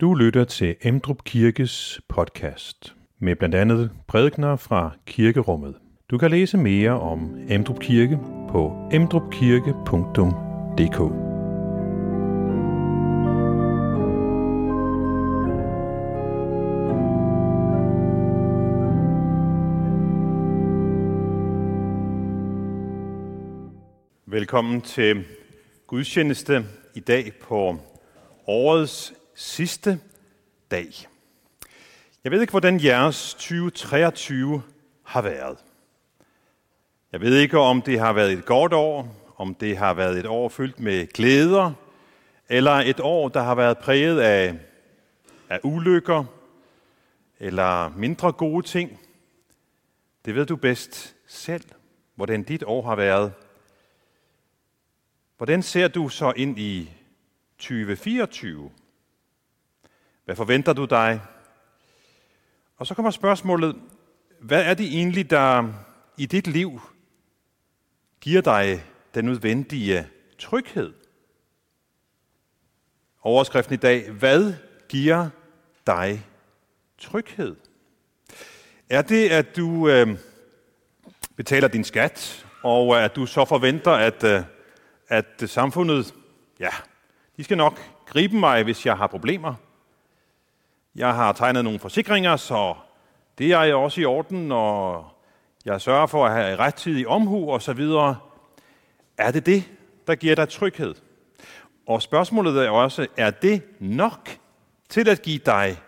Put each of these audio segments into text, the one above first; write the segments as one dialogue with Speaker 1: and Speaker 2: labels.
Speaker 1: Du lytter til Emdrup Kirkes podcast med blandt andet prædikner fra kirkerummet. Du kan læse mere om Emdrup Kirke på emdrupkirke.dk. Velkommen til gudstjeneste i dag på årets sidste dag. Jeg ved ikke, hvordan jeres 2023 har været. Jeg ved ikke, om det har været et godt år, om det har været et år fyldt med glæder, eller et år, der har været præget af, af ulykker, eller mindre gode ting. Det ved du bedst selv, hvordan dit år har været. Hvordan ser du så ind i 2024? Hvad forventer du dig? Og så kommer spørgsmålet, hvad er det egentlig, der i dit liv giver dig den nødvendige tryghed? Overskriften i dag, hvad giver dig tryghed? Er det, at du øh, betaler din skat, og at du så forventer, at, øh, at samfundet, ja, de skal nok gribe mig, hvis jeg har problemer? Jeg har tegnet nogle forsikringer, så det er også i orden, og jeg sørger for at have rettidig omhu og så videre. Er det det, der giver dig tryghed? Og spørgsmålet er også, er det nok til at give dig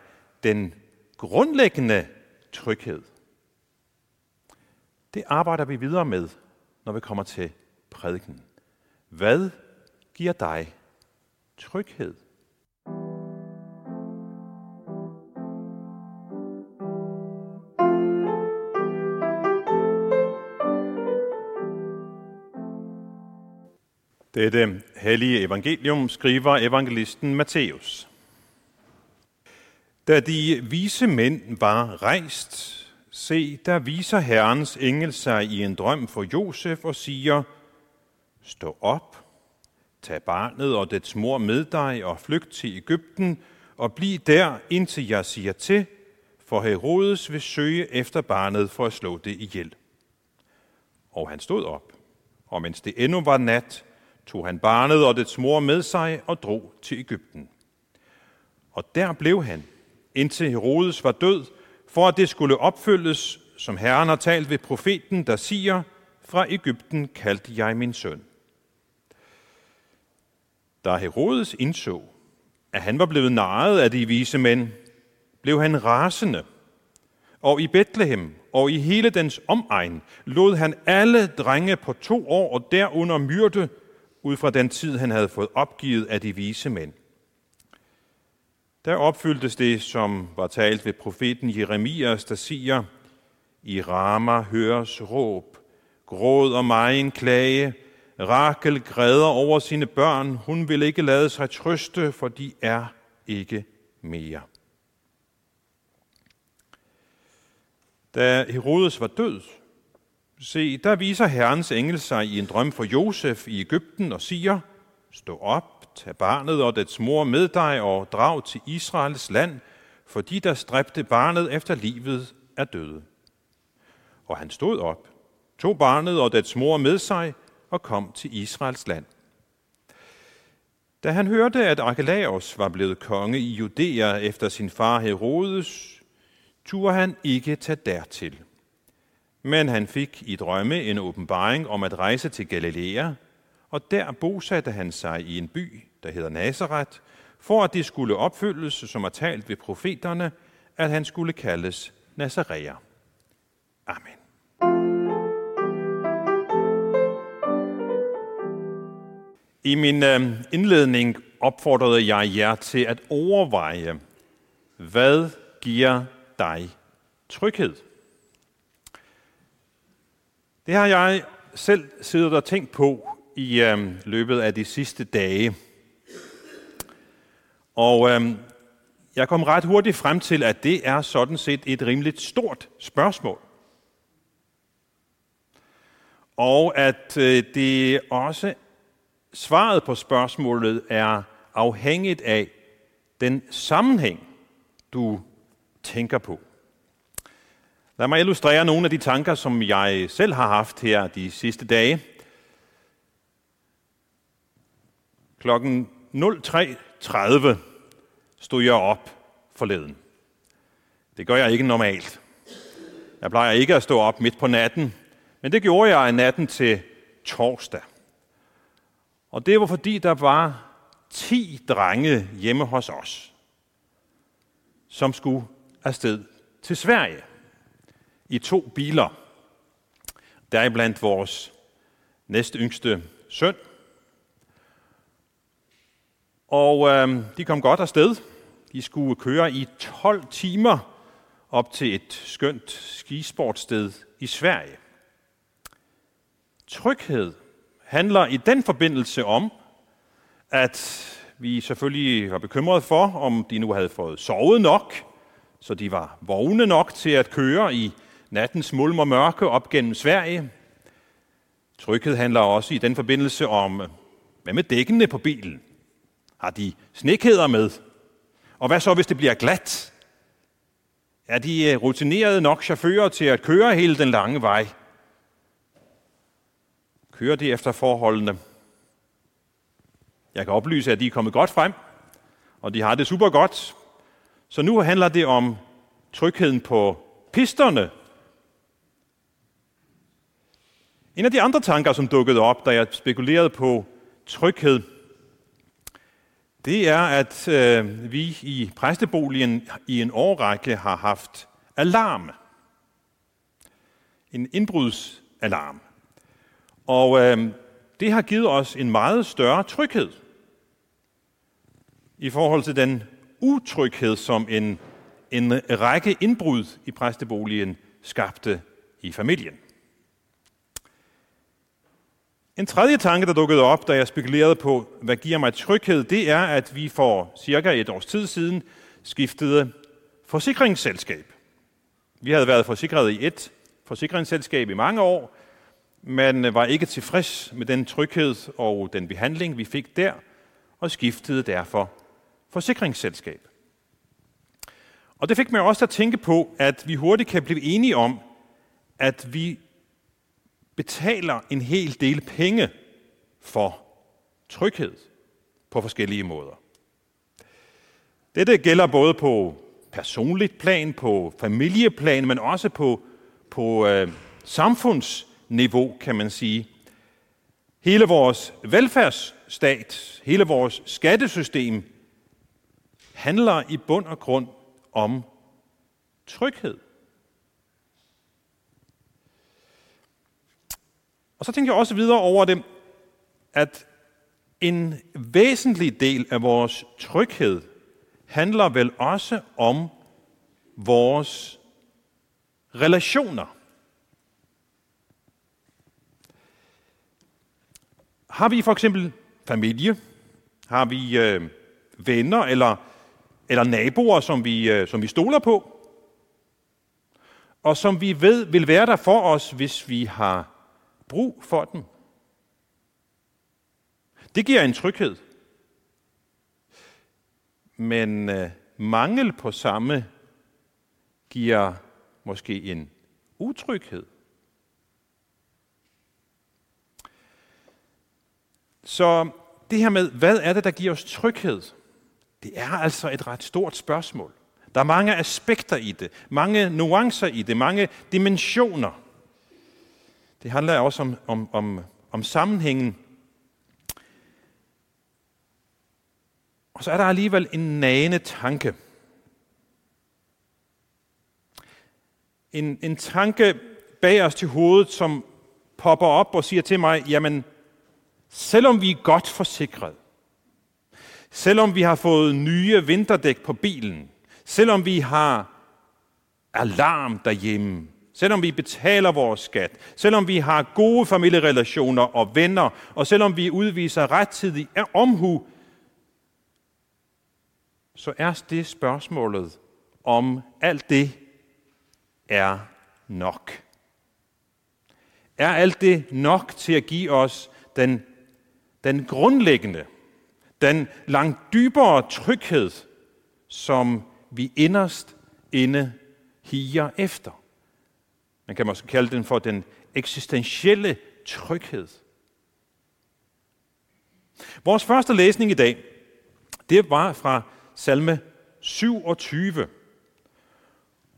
Speaker 1: den grundlæggende tryghed? Det arbejder vi videre med, når vi kommer til prædiken. Hvad giver dig tryghed? Dette hellige evangelium skriver evangelisten Matthæus. Da de vise mænd var rejst, se, der viser Herrens engel sig i en drøm for Josef og siger, Stå op, tag barnet og dets mor med dig og flygt til Ægypten og bliv der, indtil jeg siger til, for Herodes vil søge efter barnet for at slå det ihjel. Og han stod op, og mens det endnu var nat, tog han barnet og dets mor med sig og drog til Ægypten. Og der blev han, indtil Herodes var død, for at det skulle opfyldes, som Herren har talt ved profeten, der siger, fra Ægypten kaldte jeg min søn. Da Herodes indså, at han var blevet narret af de vise mænd, blev han rasende. Og i Bethlehem og i hele dens omegn lod han alle drenge på to år og derunder myrde, ud fra den tid, han havde fået opgivet af de vise mænd. Der opfyldtes det, som var talt ved profeten Jeremias, der siger, I Rama høres råb, gråd og megen klage, Rakel græder over sine børn, hun vil ikke lade sig trøste, for de er ikke mere. Da Herodes var død, Se, der viser Herrens engel sig i en drøm for Josef i Ægypten og siger, Stå op, tag barnet og dets mor med dig og drag til Israels land, for de, der stræbte barnet efter livet, er døde. Og han stod op, tog barnet og dets mor med sig og kom til Israels land. Da han hørte, at Archelaus var blevet konge i Judæa efter sin far Herodes, turde han ikke tage dertil. Men han fik i drømme en åbenbaring om at rejse til Galilea, og der bosatte han sig i en by, der hedder Nazareth, for at det skulle opfyldes, som er talt ved profeterne, at han skulle kaldes Nazareer. Amen. I min øh, indledning opfordrede jeg jer til at overveje, hvad giver dig tryghed? Det har jeg selv siddet og tænkt på i øh, løbet af de sidste dage. Og øh, jeg kom ret hurtigt frem til, at det er sådan set et rimeligt stort spørgsmål. Og at øh, det også svaret på spørgsmålet er afhængigt af, den sammenhæng, du tænker på. Lad mig illustrere nogle af de tanker, som jeg selv har haft her de sidste dage. Klokken 03.30 stod jeg op forleden. Det gør jeg ikke normalt. Jeg plejer ikke at stå op midt på natten, men det gjorde jeg natten til torsdag. Og det var fordi, der var 10 drenge hjemme hos os, som skulle afsted til Sverige i to biler. Der er blandt vores næste yngste søn. Og øh, de kom godt afsted. De skulle køre i 12 timer op til et skønt skisportsted i Sverige. Tryghed handler i den forbindelse om, at vi selvfølgelig var bekymrede for, om de nu havde fået sovet nok, så de var vågne nok til at køre i nattens mulm og mørke op gennem Sverige. Tryghed handler også i den forbindelse om, hvad med dækkene på bilen? Har de snekæder med? Og hvad så, hvis det bliver glat? Er de øh, rutinerede nok chauffører til at køre hele den lange vej? Kører de efter forholdene? Jeg kan oplyse, at de er kommet godt frem, og de har det super godt. Så nu handler det om trygheden på pisterne. En af de andre tanker, som dukkede op, da jeg spekulerede på tryghed, det er, at øh, vi i præsteboligen i en årrække har haft alarm. En indbrudsalarm. Og øh, det har givet os en meget større tryghed i forhold til den utryghed, som en, en række indbrud i præsteboligen skabte i familien. En tredje tanke, der dukkede op, da jeg spekulerede på, hvad giver mig tryghed, det er, at vi for cirka et års tid siden skiftede forsikringsselskab. Vi havde været forsikret i et forsikringsselskab i mange år, men var ikke tilfreds med den tryghed og den behandling, vi fik der, og skiftede derfor forsikringsselskab. Og det fik mig også at tænke på, at vi hurtigt kan blive enige om, at vi betaler en hel del penge for tryghed på forskellige måder. Dette gælder både på personligt plan, på familieplan, men også på, på øh, samfundsniveau, kan man sige. Hele vores velfærdsstat, hele vores skattesystem handler i bund og grund om tryghed. Og så tænker jeg også videre over det, at en væsentlig del af vores tryghed handler vel også om vores relationer. Har vi for eksempel familie? Har vi øh, venner eller, eller naboer, som vi, øh, som vi stoler på? Og som vi ved vil være der for os, hvis vi har brug for dem. Det giver en tryghed. Men øh, mangel på samme giver måske en utryghed. Så det her med, hvad er det, der giver os tryghed? Det er altså et ret stort spørgsmål. Der er mange aspekter i det, mange nuancer i det, mange dimensioner. Det handler også om, om, om, om sammenhængen. Og så er der alligevel en nagende tanke. En, en tanke bag os til hovedet, som popper op og siger til mig, jamen, selvom vi er godt forsikret, selvom vi har fået nye vinterdæk på bilen, selvom vi har alarm derhjemme, selvom vi betaler vores skat, selvom vi har gode familierelationer og venner, og selvom vi udviser rettidig omhu, så er det spørgsmålet, om alt det er nok. Er alt det nok til at give os den, den grundlæggende, den langt dybere tryghed, som vi inderst inde higer efter. Man kan måske kalde den for den eksistentielle tryghed. Vores første læsning i dag, det var fra salme 27.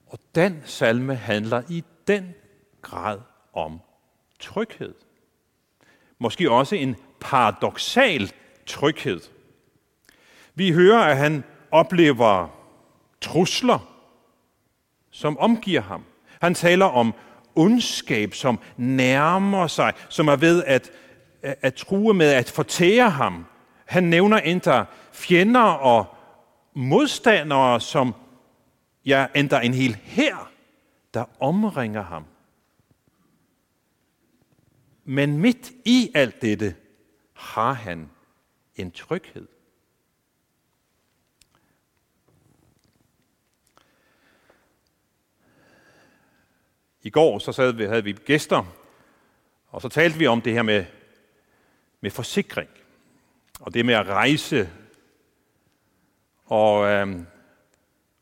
Speaker 1: Og den salme handler i den grad om tryghed. Måske også en paradoxal tryghed. Vi hører, at han oplever trusler, som omgiver ham. Han taler om ondskab, som nærmer sig, som er ved at, at, at true med at fortære ham. Han nævner endda fjender og modstandere, som ja, endda en hel her, der omringer ham. Men midt i alt dette har han en tryghed. I går så sad vi, havde vi gæster, og så talte vi om det her med, med forsikring, og det med at rejse. Og øh,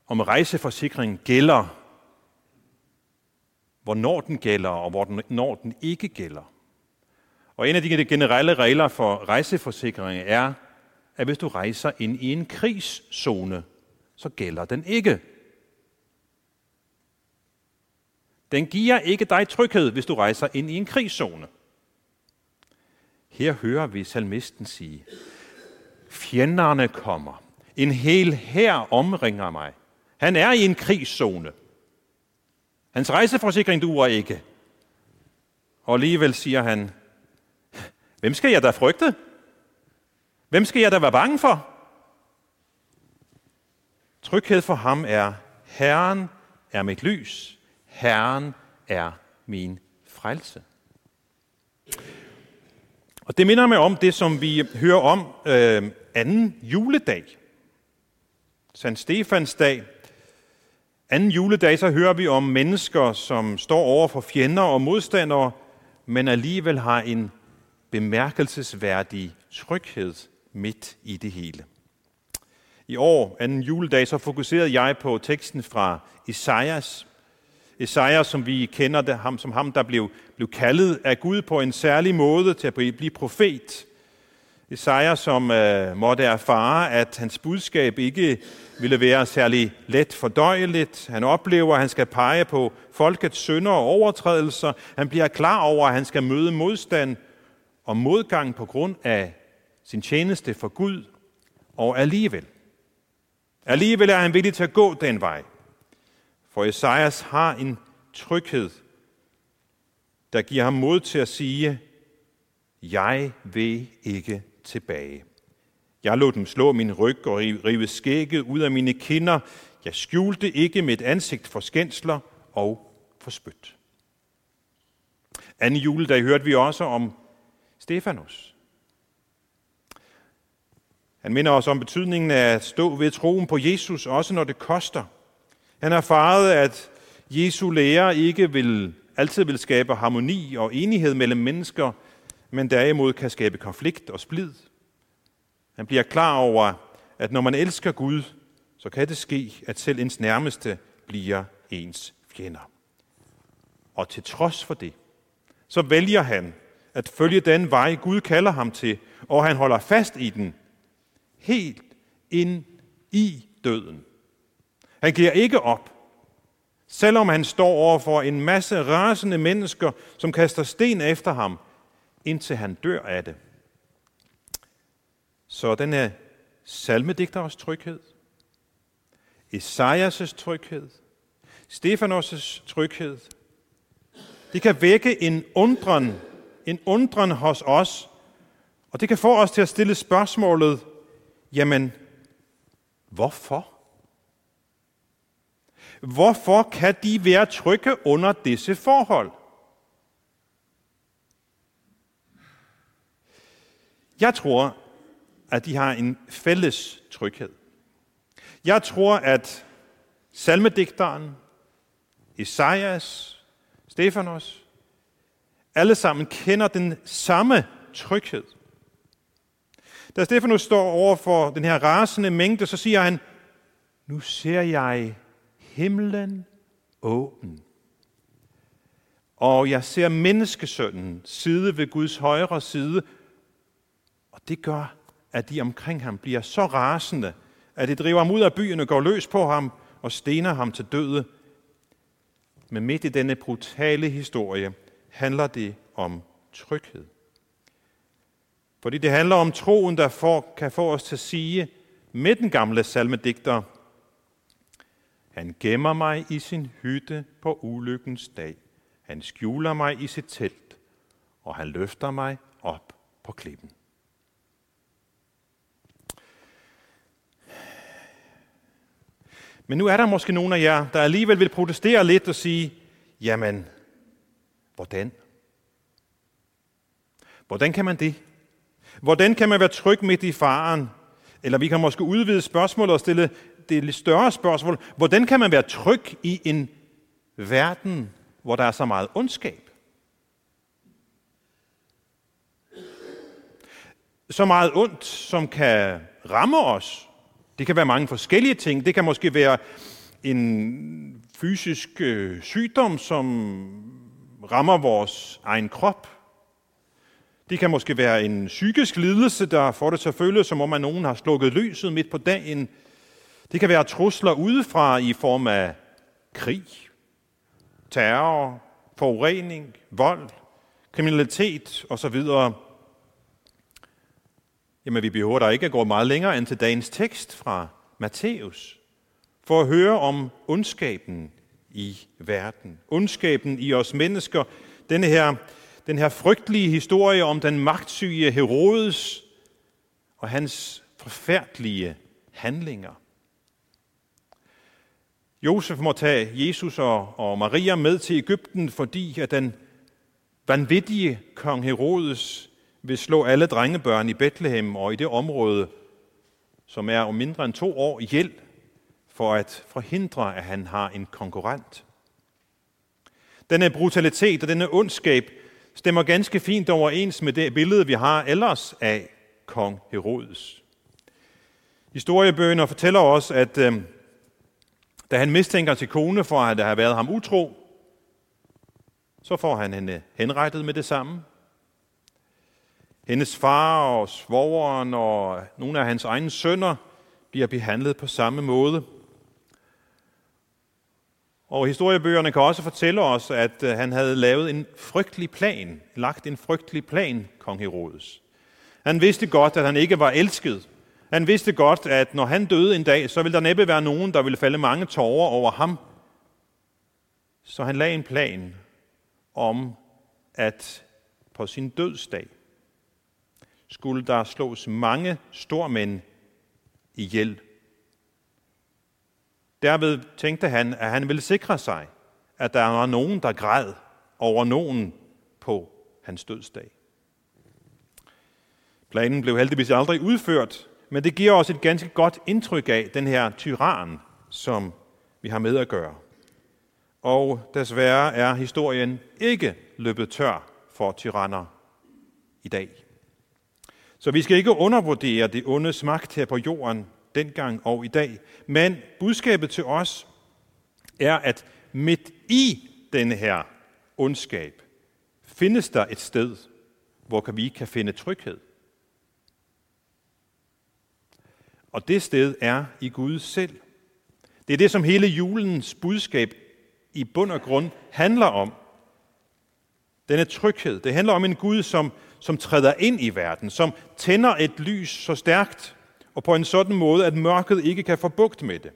Speaker 1: om rejseforsikring gælder, hvornår den gælder, og hvornår den ikke gælder. Og en af de generelle regler for rejseforsikring er, at hvis du rejser ind i en krigszone, så gælder den ikke. Den giver ikke dig tryghed, hvis du rejser ind i en krigszone. Her hører vi salmisten sige, fjenderne kommer. En hel her omringer mig. Han er i en krigszone. Hans rejseforsikring duer ikke. Og alligevel siger han, hvem skal jeg da frygte? Hvem skal jeg da være bange for? Tryghed for ham er, Herren er mit lys. Herren er min frelse. Og det minder mig om det, som vi hører om øh, anden juledag. Sankt Stefans dag. Anden juledag, så hører vi om mennesker, som står over for fjender og modstandere, men alligevel har en bemærkelsesværdig tryghed midt i det hele. I år, anden juledag, så fokuserede jeg på teksten fra Esajas Esajas, som vi kender det, ham, som ham, der blev, blev kaldet af Gud på en særlig måde til at blive profet. Esajas, som øh, måtte erfare, at hans budskab ikke ville være særlig let fordøjeligt. Han oplever, at han skal pege på folkets synder og overtrædelser. Han bliver klar over, at han skal møde modstand og modgang på grund af sin tjeneste for Gud. Og alligevel, alligevel er han villig til at gå den vej. For Esajas har en tryghed, der giver ham mod til at sige, jeg vil ikke tilbage. Jeg lod dem slå min ryg og rive skægget ud af mine kinder. Jeg skjulte ikke mit ansigt for skændsler og for spyt. Anden juledag hørte vi også om Stefanus. Han minder os om betydningen af at stå ved troen på Jesus, også når det koster – han erfarede, at Jesu lære ikke vil, altid vil skabe harmoni og enighed mellem mennesker, men derimod kan skabe konflikt og splid. Han bliver klar over, at når man elsker Gud, så kan det ske, at selv ens nærmeste bliver ens fjender. Og til trods for det, så vælger han at følge den vej, Gud kalder ham til, og han holder fast i den, helt ind i døden. Han giver ikke op, selvom han står over for en masse rasende mennesker, som kaster sten efter ham, indtil han dør af det. Så den er salmedigterens tryghed, Esajas' tryghed, Stefanos' tryghed. Det kan vække en undren, en undren hos os, og det kan få os til at stille spørgsmålet, jamen, hvorfor? Hvorfor kan de være trygge under disse forhold? Jeg tror, at de har en fælles tryghed. Jeg tror, at salmedigteren, Esajas, Stefanos, alle sammen kender den samme tryghed. Da Stefanus står over for den her rasende mængde, så siger han, nu ser jeg himlen åben. Og jeg ser menneskesønnen sidde ved Guds højre side, og det gør, at de omkring ham bliver så rasende, at det driver ham ud af byen og går løs på ham og stener ham til døde. Men midt i denne brutale historie handler det om tryghed. Fordi det handler om troen, der får, kan få os til at sige med den gamle salmedigter, han gemmer mig i sin hytte på ulykkens dag. Han skjuler mig i sit telt, og han løfter mig op på klippen. Men nu er der måske nogen af jer, der alligevel vil protestere lidt og sige, jamen, hvordan? Hvordan kan man det? Hvordan kan man være tryg midt i faren? Eller vi kan måske udvide spørgsmålet og stille det lidt større spørgsmål. Hvordan kan man være tryg i en verden, hvor der er så meget ondskab? Så meget ondt, som kan ramme os. Det kan være mange forskellige ting. Det kan måske være en fysisk øh, sygdom, som rammer vores egen krop. Det kan måske være en psykisk lidelse, der får det til at føle, som om at nogen har slukket lyset midt på dagen. Det kan være trusler udefra i form af krig, terror, forurening, vold, kriminalitet osv. Jamen, vi behøver da ikke at gå meget længere end til dagens tekst fra Matthæus, for at høre om ondskaben i verden. Ondskaben i os mennesker. Denne her, den her frygtelige historie om den magtsyge Herodes og hans forfærdelige handlinger. Josef må tage Jesus og, og Maria med til Ægypten, fordi at den vanvittige kong Herodes vil slå alle drengebørn i Bethlehem og i det område, som er om mindre end to år, ihjel, for at forhindre, at han har en konkurrent. Denne brutalitet og denne ondskab stemmer ganske fint overens med det billede, vi har ellers af kong Herodes. Historiebøgerne fortæller os, at øh, da han mistænker sin kone for at have været ham utro, så får han hende henrettet med det samme. Hendes far og svogeren og nogle af hans egne sønner bliver behandlet på samme måde. Og historiebøgerne kan også fortælle os, at øh, han havde lavet en frygtelig plan, lagt en frygtelig plan, kong Herodes. Han vidste godt, at han ikke var elsket, han vidste godt, at når han døde en dag, så ville der næppe være nogen, der ville falde mange tårer over ham. Så han lagde en plan om, at på sin dødsdag skulle der slås mange stormænd ihjel. Derved tænkte han, at han ville sikre sig, at der var nogen, der græd over nogen på hans dødsdag. Planen blev heldigvis aldrig udført, men det giver os et ganske godt indtryk af den her tyran, som vi har med at gøre. Og desværre er historien ikke løbet tør for tyranner i dag. Så vi skal ikke undervurdere det onde magt her på jorden dengang og i dag. Men budskabet til os er, at midt i denne her ondskab findes der et sted, hvor vi kan finde tryghed. Og det sted er i Gud selv. Det er det, som hele julens budskab i bund og grund handler om. Denne tryghed. Det handler om en Gud, som, som træder ind i verden, som tænder et lys så stærkt og på en sådan måde, at mørket ikke kan få bugt med det.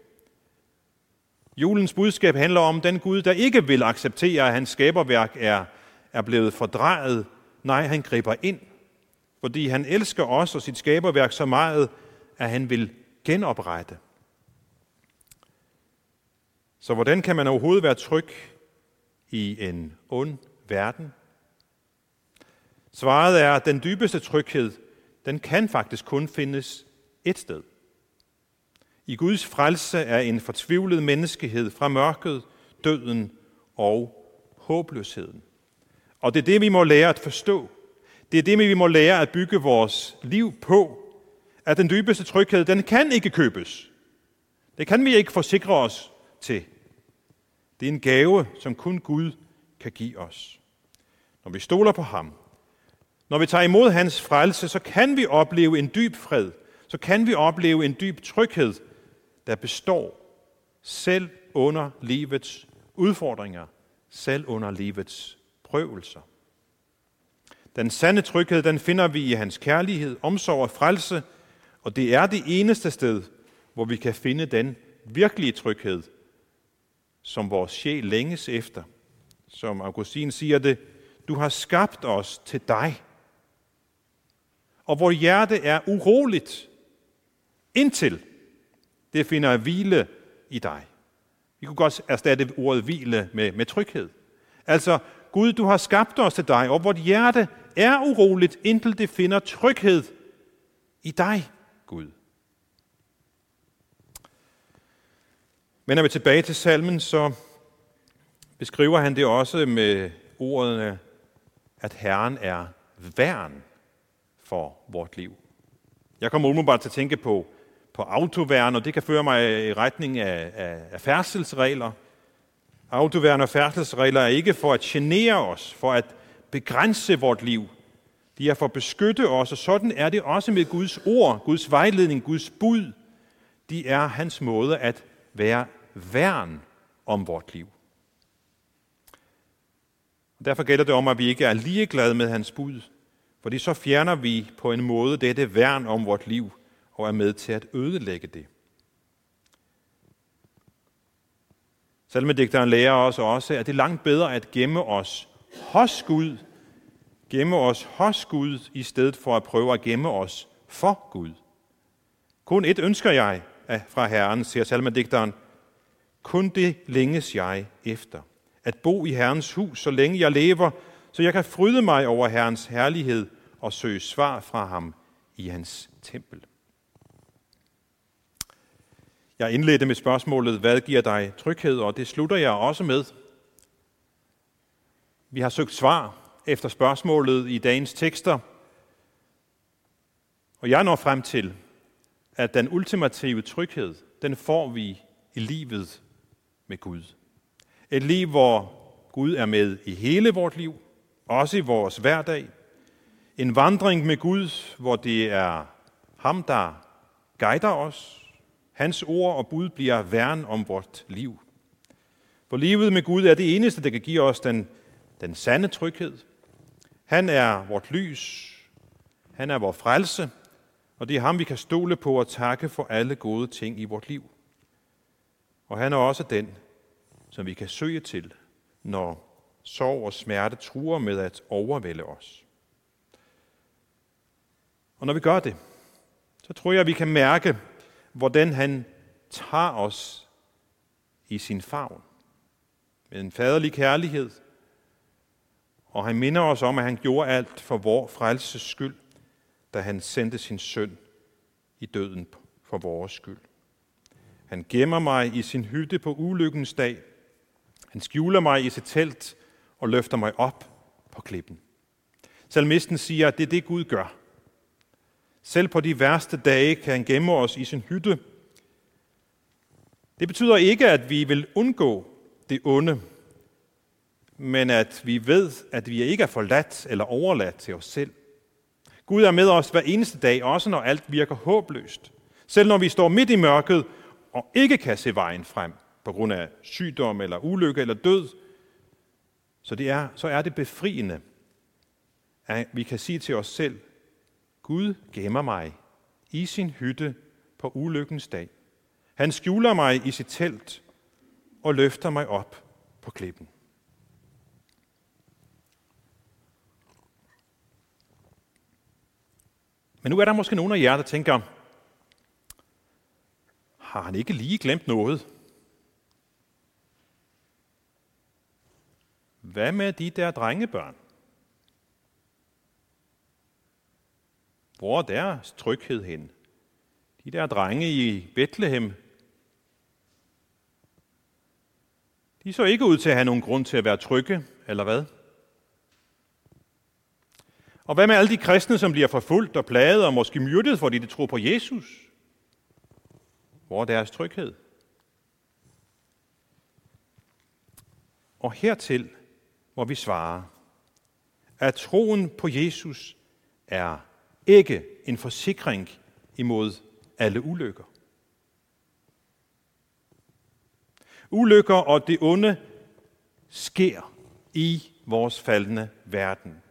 Speaker 1: Julens budskab handler om den Gud, der ikke vil acceptere, at hans skaberværk er, er blevet fordrejet. Nej, han griber ind, fordi han elsker os og sit skaberværk så meget, at han vil genoprette. Så hvordan kan man overhovedet være tryg i en ond verden? Svaret er, at den dybeste tryghed, den kan faktisk kun findes et sted. I Guds frelse er en fortvivlet menneskehed fra mørket, døden og håbløsheden. Og det er det, vi må lære at forstå. Det er det, vi må lære at bygge vores liv på, at den dybeste tryghed, den kan ikke købes. Det kan vi ikke forsikre os til. Det er en gave, som kun Gud kan give os. Når vi stoler på ham, når vi tager imod hans frelse, så kan vi opleve en dyb fred. Så kan vi opleve en dyb tryghed, der består selv under livets udfordringer, selv under livets prøvelser. Den sande tryghed, den finder vi i hans kærlighed, omsorg og frelse, og det er det eneste sted, hvor vi kan finde den virkelige tryghed, som vores sjæl længes efter. Som Augustin siger det, du har skabt os til dig. Og hvor hjerte er uroligt, indtil det finder hvile i dig. Vi kunne godt erstatte ordet hvile med, med tryghed. Altså, Gud, du har skabt os til dig, og vort hjerte er uroligt, indtil det finder tryghed i dig, Gud. Men når vi tilbage til salmen, så beskriver han det også med ordene, at Herren er værn for vort liv. Jeg kommer umiddelbart til at tænke på, på autoværn, og det kan føre mig i retning af, af, af færdselsregler. Autoværn og færdselsregler er ikke for at genere os, for at begrænse vort liv. De er for at beskytte os, og sådan er det også med Guds ord, Guds vejledning, Guds bud. De er hans måde at være værn om vort liv. Derfor gælder det om, at vi ikke er ligeglade med hans bud, fordi så fjerner vi på en måde dette værn om vort liv og er med til at ødelægge det. Salmedigteren lærer os også, at det er langt bedre at gemme os hos Gud, gemme os hos Gud, i stedet for at prøve at gemme os for Gud. Kun et ønsker jeg fra Herren, siger salmedigteren. Kun det længes jeg efter. At bo i Herrens hus, så længe jeg lever, så jeg kan fryde mig over Herrens herlighed og søge svar fra ham i hans tempel. Jeg indledte med spørgsmålet, hvad giver dig tryghed, og det slutter jeg også med. Vi har søgt svar efter spørgsmålet i dagens tekster, og jeg når frem til, at den ultimative tryghed, den får vi i livet med Gud. Et liv, hvor Gud er med i hele vort liv, også i vores hverdag. En vandring med Gud, hvor det er ham, der guider os. Hans ord og bud bliver værn om vort liv. For livet med Gud er det eneste, der kan give os den, den sande tryghed. Han er vort lys. Han er vores frelse. Og det er ham, vi kan stole på og takke for alle gode ting i vort liv. Og han er også den, som vi kan søge til, når sorg og smerte truer med at overvælde os. Og når vi gør det, så tror jeg, at vi kan mærke, hvordan han tager os i sin favn med en faderlig kærlighed. Og han minder os om, at han gjorde alt for vor frelses skyld, da han sendte sin søn i døden for vores skyld. Han gemmer mig i sin hytte på ulykkens dag. Han skjuler mig i sit telt og løfter mig op på klippen. Salmisten siger, at det er det, Gud gør. Selv på de værste dage kan han gemme os i sin hytte. Det betyder ikke, at vi vil undgå det onde, men at vi ved, at vi ikke er forladt eller overladt til os selv. Gud er med os hver eneste dag, også når alt virker håbløst. Selv når vi står midt i mørket og ikke kan se vejen frem på grund af sygdom eller ulykke eller død, så, det er, så er det befriende, at vi kan sige til os selv, Gud gemmer mig i sin hytte på ulykkens dag. Han skjuler mig i sit telt og løfter mig op på klippen. Men nu er der måske nogen af jer, der tænker, har han ikke lige glemt noget? Hvad med de der drengebørn? Hvor er deres tryghed hen? De der drenge i Bethlehem, de så ikke ud til at have nogen grund til at være trygge, eller hvad? Og hvad med alle de kristne, som bliver forfulgt og plaget og måske myrdet, fordi de tror på Jesus? Hvor er deres tryghed? Og hertil må vi svare, at troen på Jesus er ikke en forsikring imod alle ulykker. Ulykker og det onde sker i vores faldende verden.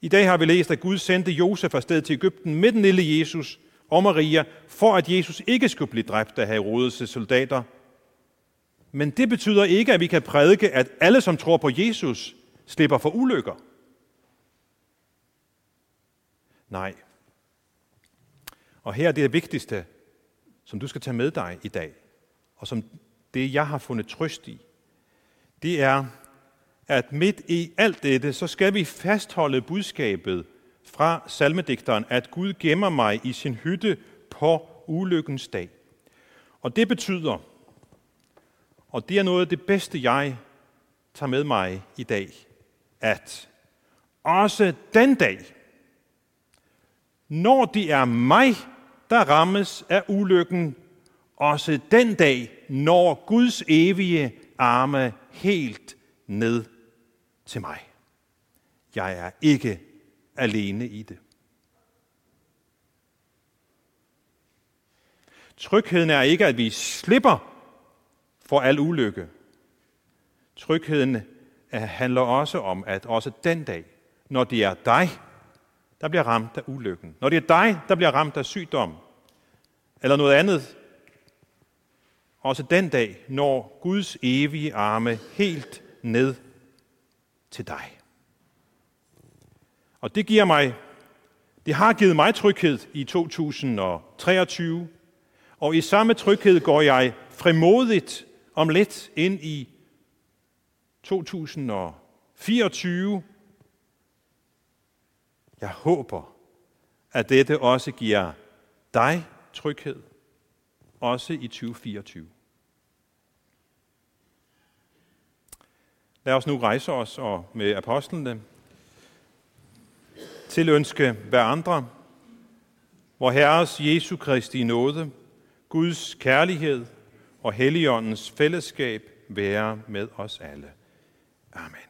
Speaker 1: I dag har vi læst, at Gud sendte Josef afsted til Ægypten med den lille Jesus og Maria, for at Jesus ikke skulle blive dræbt af Herodes soldater. Men det betyder ikke, at vi kan prædike, at alle, som tror på Jesus, slipper for ulykker. Nej. Og her er det vigtigste, som du skal tage med dig i dag, og som det, jeg har fundet trøst i, det er, at midt i alt dette, så skal vi fastholde budskabet fra salmedigteren, at Gud gemmer mig i sin hytte på ulykkens dag. Og det betyder, og det er noget af det bedste, jeg tager med mig i dag, at også den dag, når det er mig, der rammes af ulykken, også den dag, når Guds evige arme helt ned til mig. Jeg er ikke alene i det. Trygheden er ikke, at vi slipper for al ulykke. Trygheden øh, handler også om, at også den dag, når det er dig, der bliver ramt af ulykken, når det er dig, der bliver ramt af sygdom, eller noget andet, også den dag når Guds evige arme helt ned til dig. Og det giver mig, det har givet mig tryghed i 2023, og i samme tryghed går jeg frimodigt om lidt ind i 2024. Jeg håber, at dette også giver dig tryghed, også i 2024. Lad os nu rejse os og med apostlene tilønske hver andre, hvor Herres Jesu Kristi nåde, Guds kærlighed og Helligåndens fællesskab være med os alle. Amen.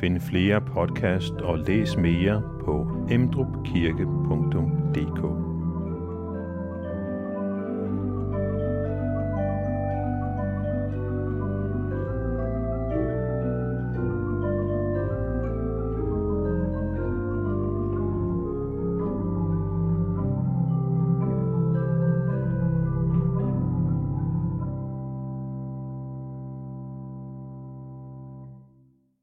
Speaker 1: Find flere podcast og læs mere på emdrupkirke.dk